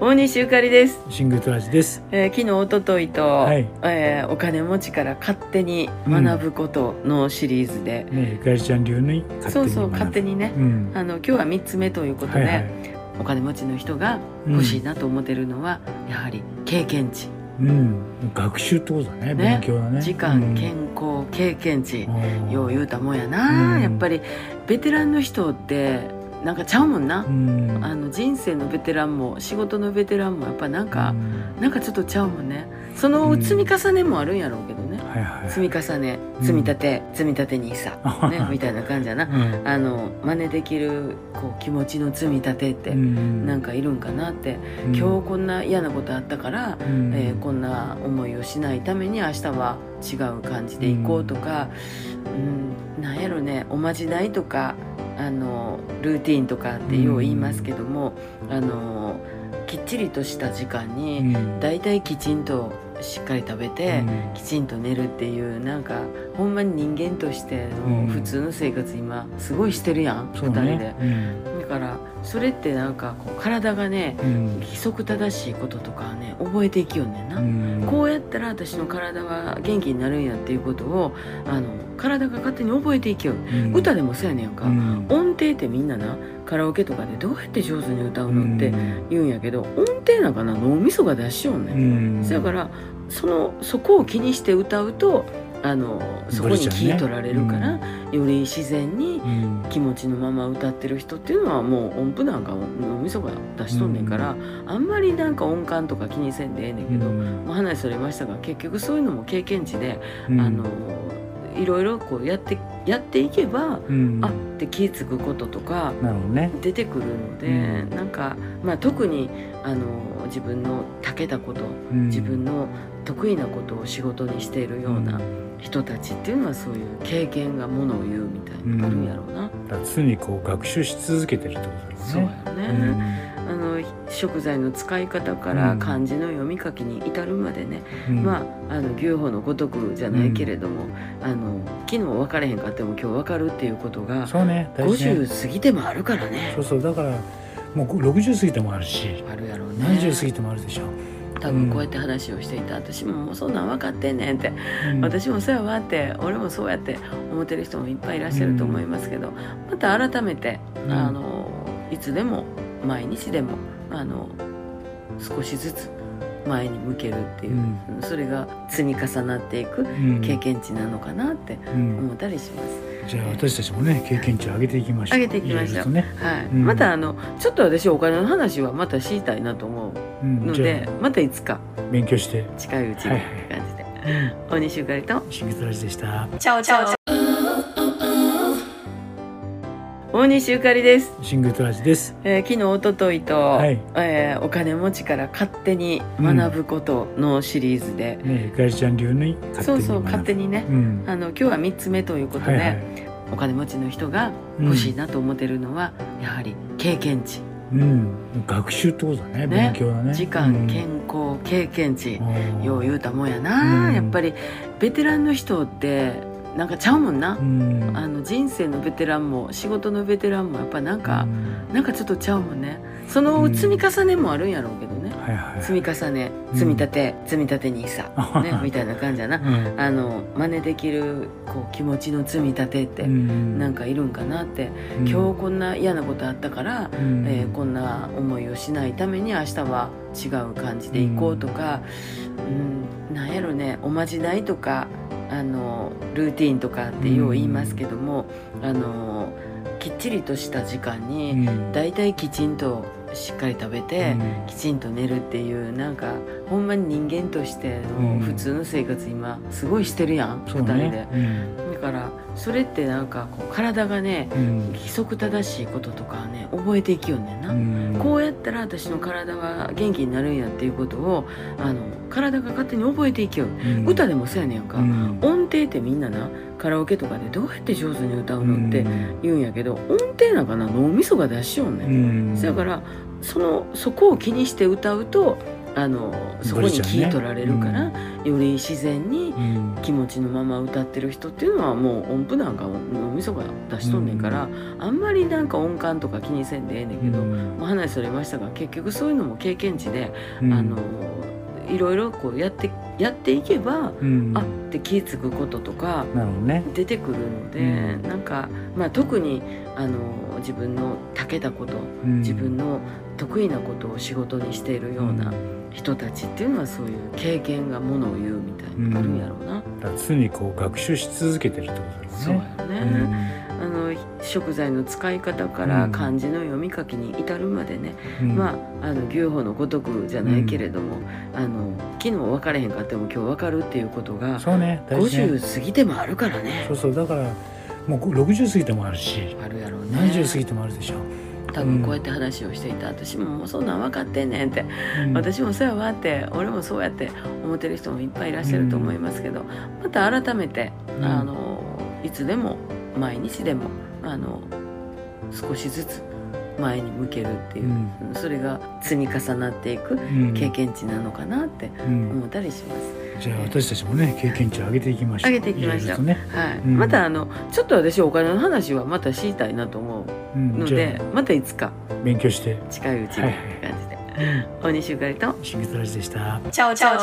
大西ゆかりです、シングルトラジです。えー昨日一昨日と、はいえーお金持ちから勝手に学ぶことのシリーズで、ね、ゆかりちゃん流に勝手にそうそう勝手にねうん。あの今日は3つ目ということで、はいはい。お金持ちの人が欲しいなと思ってるのは、やはり経験値うん。学習ってことだね。ね勉強だね。時間、健康経験値、康よう言うたもんやな、うんやっぱりベテランの人ってなんかちゃうもんな、うん。あの人生のベテランも仕事のベテランもやっぱなんか、なんかちょっとちゃうもんね。その積み重ねもあるんやろうけど。ね、はいはい。積み重ねうん積み立て、積み立てにさ、ね、みたいな感じやな。うん。あの真似できるこう気持ちの積み立てってうん。なんかいるんかなって、うん。今日こんな嫌なことあったから、うん。えーこんな思いをしないために明日は違う感じで行こうとか、うんなんやろねおまじないとかあのルーティンとかってよう言いますけども、あのきっちりとした時間うにん。だいたいきちんとしっかり食べて、うん。きちんと寝るっていうなんかほんまに人間としてのうん。普通の生活今すごいしてるやん、そう二人で。ね。。うん。だからそれってなんかこう体がねうん。規則正しいこととかはね覚えていきよんねんな、うん。こうやったら私の体は元気になるんやっていうことをあの体が勝手に覚えていきよる、うん。歌でもそうやねんか、うん。音程ってみんななカラオケとかでどうやって上手に歌うのってうん。言うんやけど音程なんかな脳みそが出しよんね、うん。んだからそのそこを気にして歌うとあのそこに聞い取られるから、より自然にうん。気持ちのまま歌ってる人っていうのはもう音符なんか脳みそが出しとんねんから、あんまりなんか音感とか気にせんでええねんけど、うん。話それましたが結局そういうのも経験値で、うん。あのいろいろこうやってやっていけば、うん。あって気ぃ付くこととか。出てくるので、うん。なんか、まあ、特にあの自分の長けたことうん。自分の得意なことを仕事にしているような人たちっていうのはそういう経験がものを言うみたいになるんやろうな。だから常にこう学習し続けてるってことだそうよやね。ね、あの食材の使い方からうん。漢字の読み書きに至るまでね、うん。まああの牛歩のごとくじゃないけれども、あの昨日分かれへんかっても今日分かるっていうことがそうね。ね。50過ぎてもあるからね。そうそうだからもう60過ぎてもあるしあるやろうね。70過ぎてもあるでしょ、多分こうやって話をしていた。私ももうそんなん分かってんねんって、うん。私もそうやわって俺もそうやって思ってる人もいっぱいいらっしゃると思いますけど、また改めて、うん。あのいつでも毎日でもあの少しずつ前に向けるっていう、うん。それが積み重なっていくうん。経験値なのかなってうん。思ったりします。じゃあ私たちもね経験値を上げていきましょう。上げていきましょう。ね、はい。うん。またあのちょっと私お金の話はまた知りたいなと思う、うん。のでまたいつか。あ勉強して。近いうちにはいって感じで、大西ゆかりと。シングトラジでした。チャオチャオ大西ゆかりです、シングトラジです。えー昨日一昨日と、はい。えーお金持ちから勝手に学ぶことのシリーズで、ねゆかりちゃん流に勝手にそうそう勝手にね。うん。あの今日は3つ目ということで、はいはい。お金持ちの人が欲しいなと思ってるのは、やはり経験値、うん。学習ってことだねね。勉強だね。時間、健康経験値、康よう言うたもんやな、うん。やっぱりベテランの人ってなんかちゃうもんな、うん。あの人生のベテランも仕事のベテランもやっぱなんか、なんかちょっとちゃうもんね。その積み重ねもあるんやろうけどね、はいはい積み重ね。うん積み立て、積み立てにさ、ね、みたいな感じやな。うん。あの真似できるこう気持ちの積み立てってうん。なんかいるんかなって、うん。今日こんな嫌なことあったから、うん。えーこんな思いをしないために明日は違う感じで行こうとか、うん。なんやろね。おまじないとかあのルーティンとかってよう言いますけども、あのきっちりとした時間うにん。だいたいきちんとしっかり食べて、きちんと寝るっていうなんかほんまに人間としてうん。の普通の生活今すごいしてるやん、そう二人で。からそれってなんかこう体がねうん。規則正しいこととかはね覚えていきよんねんな、うん。こうやったら私の体は元気になるんやっていうことをあの体が勝手に覚えていきよる、うん。歌でもそうやねんか、うん。音程ってみんななカラオケとかでどうやって上手に歌うのってうん。言うんやけど音程なんかな脳みそが出しよんねん、うん。だからそのそこを気にして歌うとああのそこに聞い取られるから、より自然にうん。気持ちのまま歌ってる人っていうのはもう音符なんか脳みそが出しとんねんから、あんまりなんか音感とか気にせんでええねんけど、うん。まあ話それましたが結局そういうのも経験値で、うん。あのいろいろこうやってやっていけば、うん。あって気ぃ付くこととか出てくるので、うん。なんか、まあ、特にあの自分の長けたことうん。自分の得意なことを仕事にしているような人たちっていうのはそういう経験がものを言うみたいなのあるんやろうな、だから常にこう学習し続けてるってことだそうよやね。ね、あの食材の使い方から漢字の読み書きに至るまでね、うん。まああの牛歩のごとくじゃないけれども、あの昨日分かれへんかっても今日分かるっていうことがそうね。ね。50過ぎてもあるからね。そうそう。だからもう60過ぎてもあるし。あるやろうね。70過ぎてもあるでしょ、多分こうやって話をしていた私ももうそんなん分かってんねんって、うん。私もそうやわって俺もそうやって思ってる人もいっぱいいらっしゃると思いますけど、また改めて、うん。あのいつでも毎日でもあの少しずつ前に向けるっていう、うん。それが積み重なっていくうん。経験値なのかなってうん。思ったりします。じゃあ私たちもね経験値を上げていきましょう。上げていきましょう。ね、はい。うん。またあのちょっと私お金の話はまた知りたいなと思う、うんのじゃで、またいつか。あ勉強して。近いうちにって感じで、大西ゆかりと。新月ラジでした。チャオチャオ